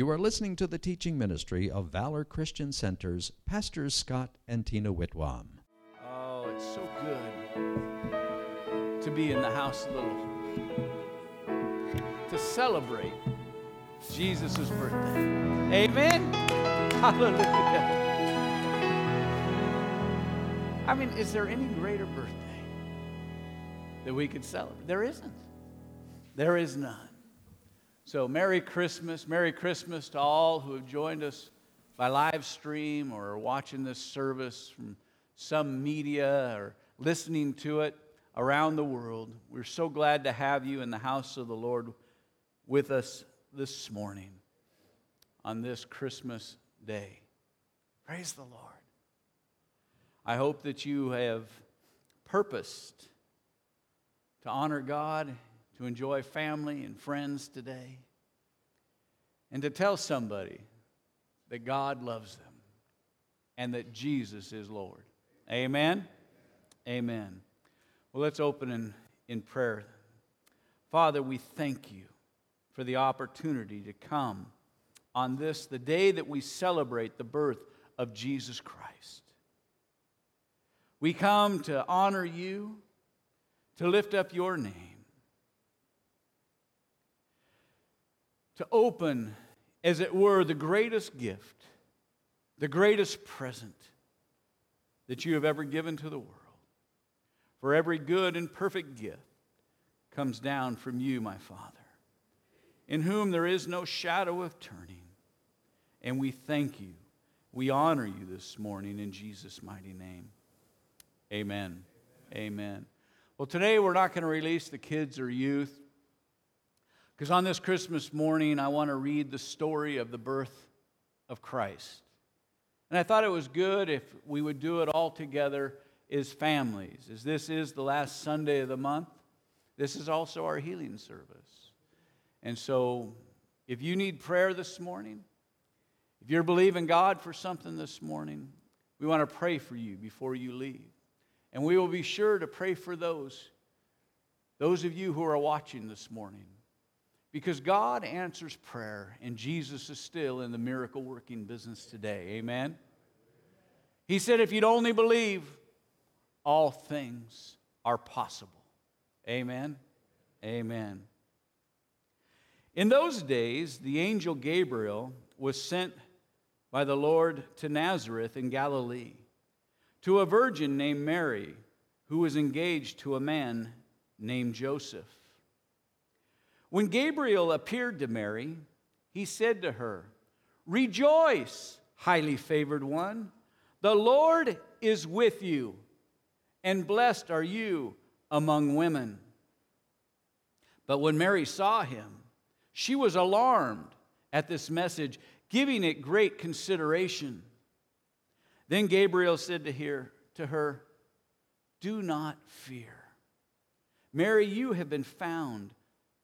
You are listening to the teaching ministry of Valor Christian Center's Pastors Scott and Tina Whitwam. Oh, it's so good to be in the house Lord, to celebrate Jesus' birthday. Amen. Hallelujah. I mean, is there any greater birthday that we could celebrate? There isn't. There is none. So, Merry Christmas. Merry Christmas to all who have joined us by live stream or watching this service from some media or listening to it around the world. We're so glad to have you in the house of the Lord with us this morning on this Christmas day. Praise the Lord. I hope that you have purposed to honor God to enjoy family and friends today, and to tell somebody that God loves them and that Jesus is Lord. Amen? Amen. Well, let's open in, in prayer. Father, we thank you for the opportunity to come on this, the day that we celebrate the birth of Jesus Christ. We come to honor you, to lift up your name to open, as it were, the greatest gift, the greatest present that you have ever given to the world. For every good and perfect gift comes down from you, my Father, in whom there is no shadow of turning. And we thank you. We honor you this morning in Jesus' mighty name. Amen. Amen. Well, today we're not going to release the kids or youth. Because on this Christmas morning, I want to read the story of the birth of Christ. And I thought it was good if we would do it all together as families, as this is the last Sunday of the month. This is also our healing service. And so, if you need prayer this morning, if you're believing God for something this morning, we want to pray for you before you leave. And we will be sure to pray for those, those of you who are watching this morning. Because God answers prayer, and Jesus is still in the miracle working business today. Amen? He said, if you'd only believe, all things are possible. Amen? Amen. In those days, the angel Gabriel was sent by the Lord to Nazareth in Galilee to a virgin named Mary who was engaged to a man named Joseph. When Gabriel appeared to Mary, he said to her, Rejoice, highly favored one. The Lord is with you, and blessed are you among women. But when Mary saw him, she was alarmed at this message, giving it great consideration. Then Gabriel said to her, to her Do not fear. Mary, you have been found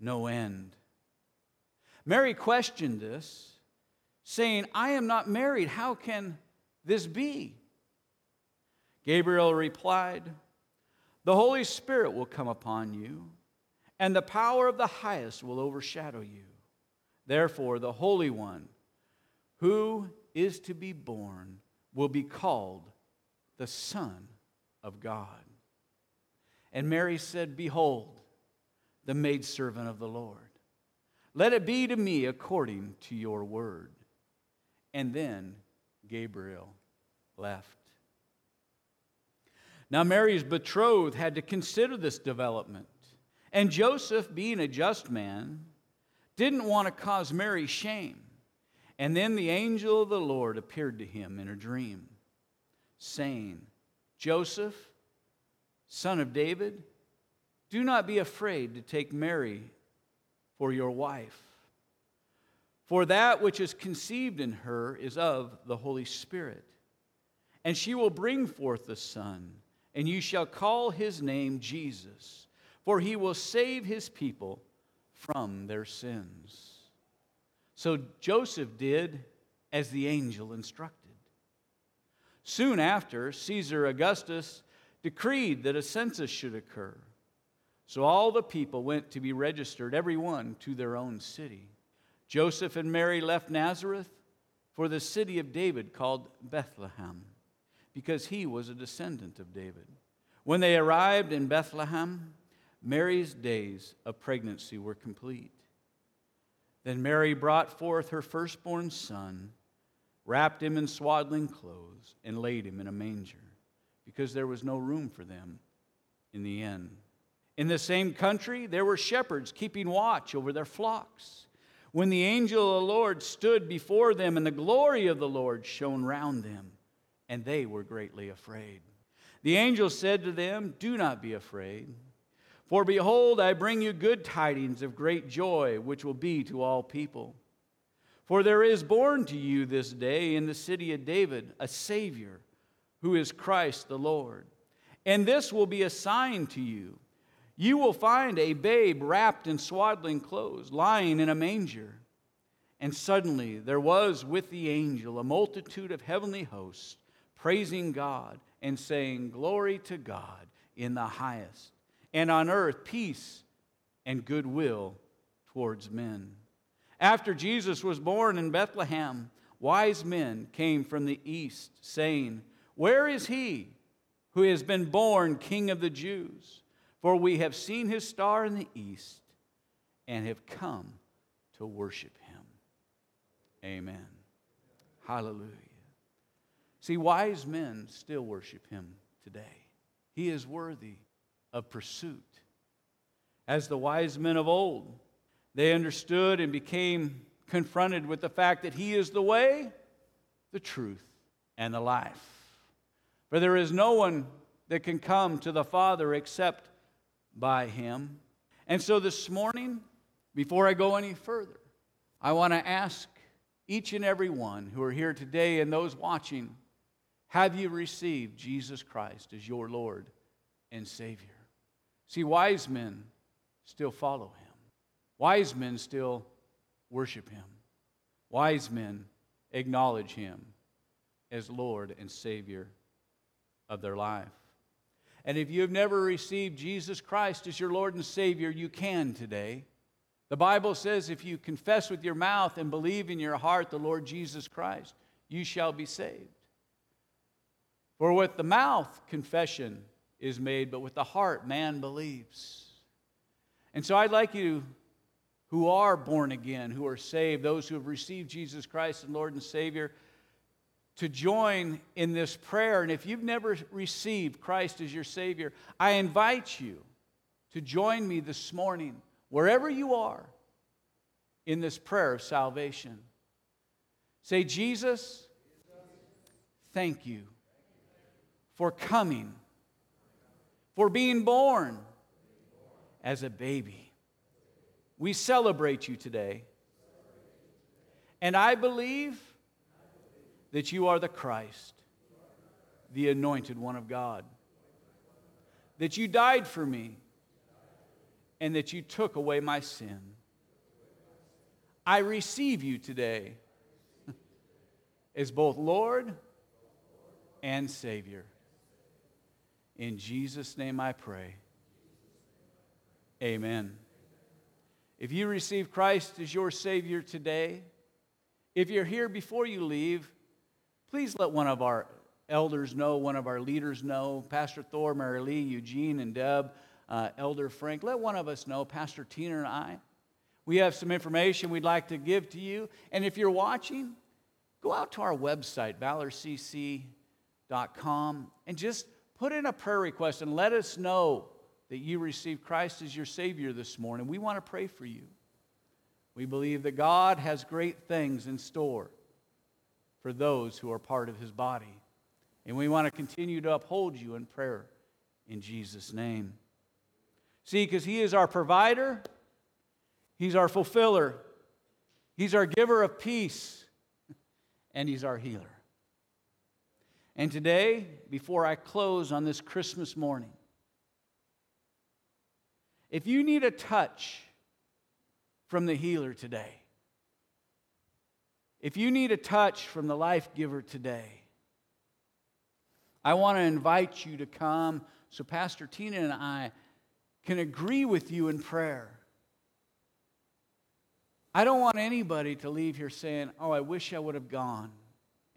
no end. Mary questioned this, saying, I am not married. How can this be? Gabriel replied, The Holy Spirit will come upon you, and the power of the highest will overshadow you. Therefore, the Holy One who is to be born will be called the Son of God. And Mary said, Behold, the maidservant of the Lord. Let it be to me according to your word. And then Gabriel left. Now, Mary's betrothed had to consider this development. And Joseph, being a just man, didn't want to cause Mary shame. And then the angel of the Lord appeared to him in a dream, saying, Joseph, son of David, do not be afraid to take Mary for your wife, For that which is conceived in her is of the Holy Spirit. And she will bring forth a son, and you shall call his name Jesus, for he will save his people from their sins. So Joseph did as the angel instructed. Soon after, Caesar Augustus decreed that a census should occur. So all the people went to be registered, every one to their own city. Joseph and Mary left Nazareth for the city of David called Bethlehem, because he was a descendant of David. When they arrived in Bethlehem, Mary's days of pregnancy were complete. Then Mary brought forth her firstborn son, wrapped him in swaddling clothes, and laid him in a manger, because there was no room for them in the inn. In the same country, there were shepherds keeping watch over their flocks when the angel of the Lord stood before them, and the glory of the Lord shone round them, and they were greatly afraid. The angel said to them, Do not be afraid, for behold, I bring you good tidings of great joy, which will be to all people. For there is born to you this day in the city of David a Savior, who is Christ the Lord. And this will be a sign to you you will find a babe wrapped in swaddling clothes, lying in a manger. And suddenly there was with the angel a multitude of heavenly hosts, praising God and saying, Glory to God in the highest, and on earth peace and goodwill towards men. After Jesus was born in Bethlehem, wise men came from the east, saying, Where is he who has been born King of the Jews? For we have seen his star in the east and have come to worship him. Amen. Hallelujah. See, wise men still worship him today. He is worthy of pursuit. As the wise men of old, they understood and became confronted with the fact that he is the way, the truth, and the life. For there is no one that can come to the Father except by him. And so this morning, before I go any further, I want to ask each and every one who are here today and those watching have you received Jesus Christ as your Lord and Savior? See, wise men still follow him, wise men still worship him, wise men acknowledge him as Lord and Savior of their life. And if you have never received Jesus Christ as your Lord and Savior, you can today. The Bible says if you confess with your mouth and believe in your heart the Lord Jesus Christ, you shall be saved. For with the mouth confession is made, but with the heart man believes. And so I'd like you who are born again, who are saved, those who have received Jesus Christ as Lord and Savior, to join in this prayer. And if you've never received Christ as your Savior, I invite you to join me this morning, wherever you are, in this prayer of salvation. Say, Jesus, thank you for coming, for being born as a baby. We celebrate you today. And I believe that you are the Christ, the anointed one of God, that you died for me, and that you took away my sin. I receive you today as both Lord and Savior. In Jesus' name I pray. Amen. If you receive Christ as your Savior today, if you're here before you leave, please let one of our elders know, one of our leaders know, Pastor Thor, Mary Lee, Eugene, and Deb, uh, Elder Frank, let one of us know, Pastor Tina and I. We have some information we'd like to give to you. And if you're watching, go out to our website, valorcc.com, and just put in a prayer request and let us know that you received Christ as your Savior this morning. We want to pray for you. We believe that God has great things in store for those who are part of his body. And we want to continue to uphold you in prayer in Jesus' name. See, because he is our provider, he's our fulfiller, He's our giver of peace, and He's our healer. And today, before I close on this Christmas morning, if you need a touch from the healer today, if you need a touch from the life giver today, I want to invite you to come so Pastor Tina and I can agree with you in prayer. I don't want anybody to leave here saying, Oh, I wish I would have gone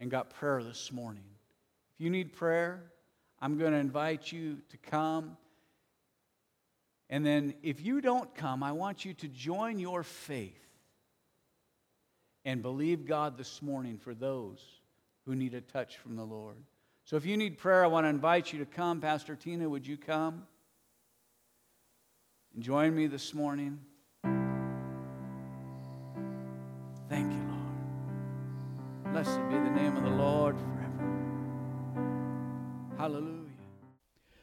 and got prayer this morning. If you need prayer, I'm going to invite you to come. And then if you don't come, I want you to join your faith and believe God this morning for those who need a touch from the Lord. So if you need prayer, I want to invite you to come. Pastor Tina, would you come? And join me this morning. Thank you, Lord. Blessed be the name of the Lord forever. Hallelujah.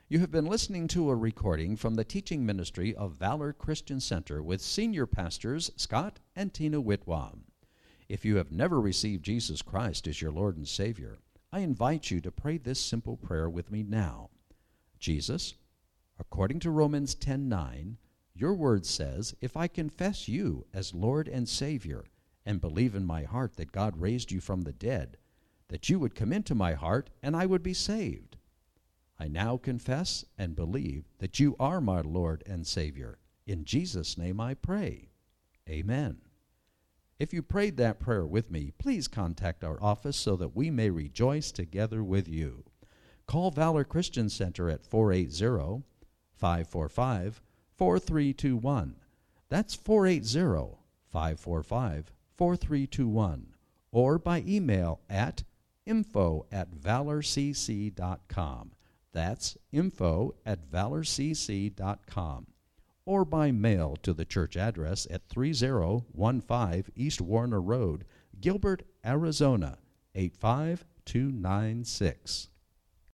You have been listening to a recording from the teaching ministry of Valor Christian Center with senior pastors Scott and Tina Whitwam. If you have never received Jesus Christ as your Lord and Savior, I invite you to pray this simple prayer with me now. Jesus, according to Romans 10:9, your word says, "If I confess you as Lord and Savior and believe in my heart that God raised you from the dead, that you would come into my heart and I would be saved." I now confess and believe that you are my Lord and Savior. In Jesus' name I pray. Amen. If you prayed that prayer with me, please contact our office so that we may rejoice together with you. Call Valor Christian Center at 480 545 4321. That's 480 545 4321. Or by email at info at valorcc.com. That's info at valorcc.com or by mail to the church address at 3015 East Warner Road, Gilbert, Arizona 85296.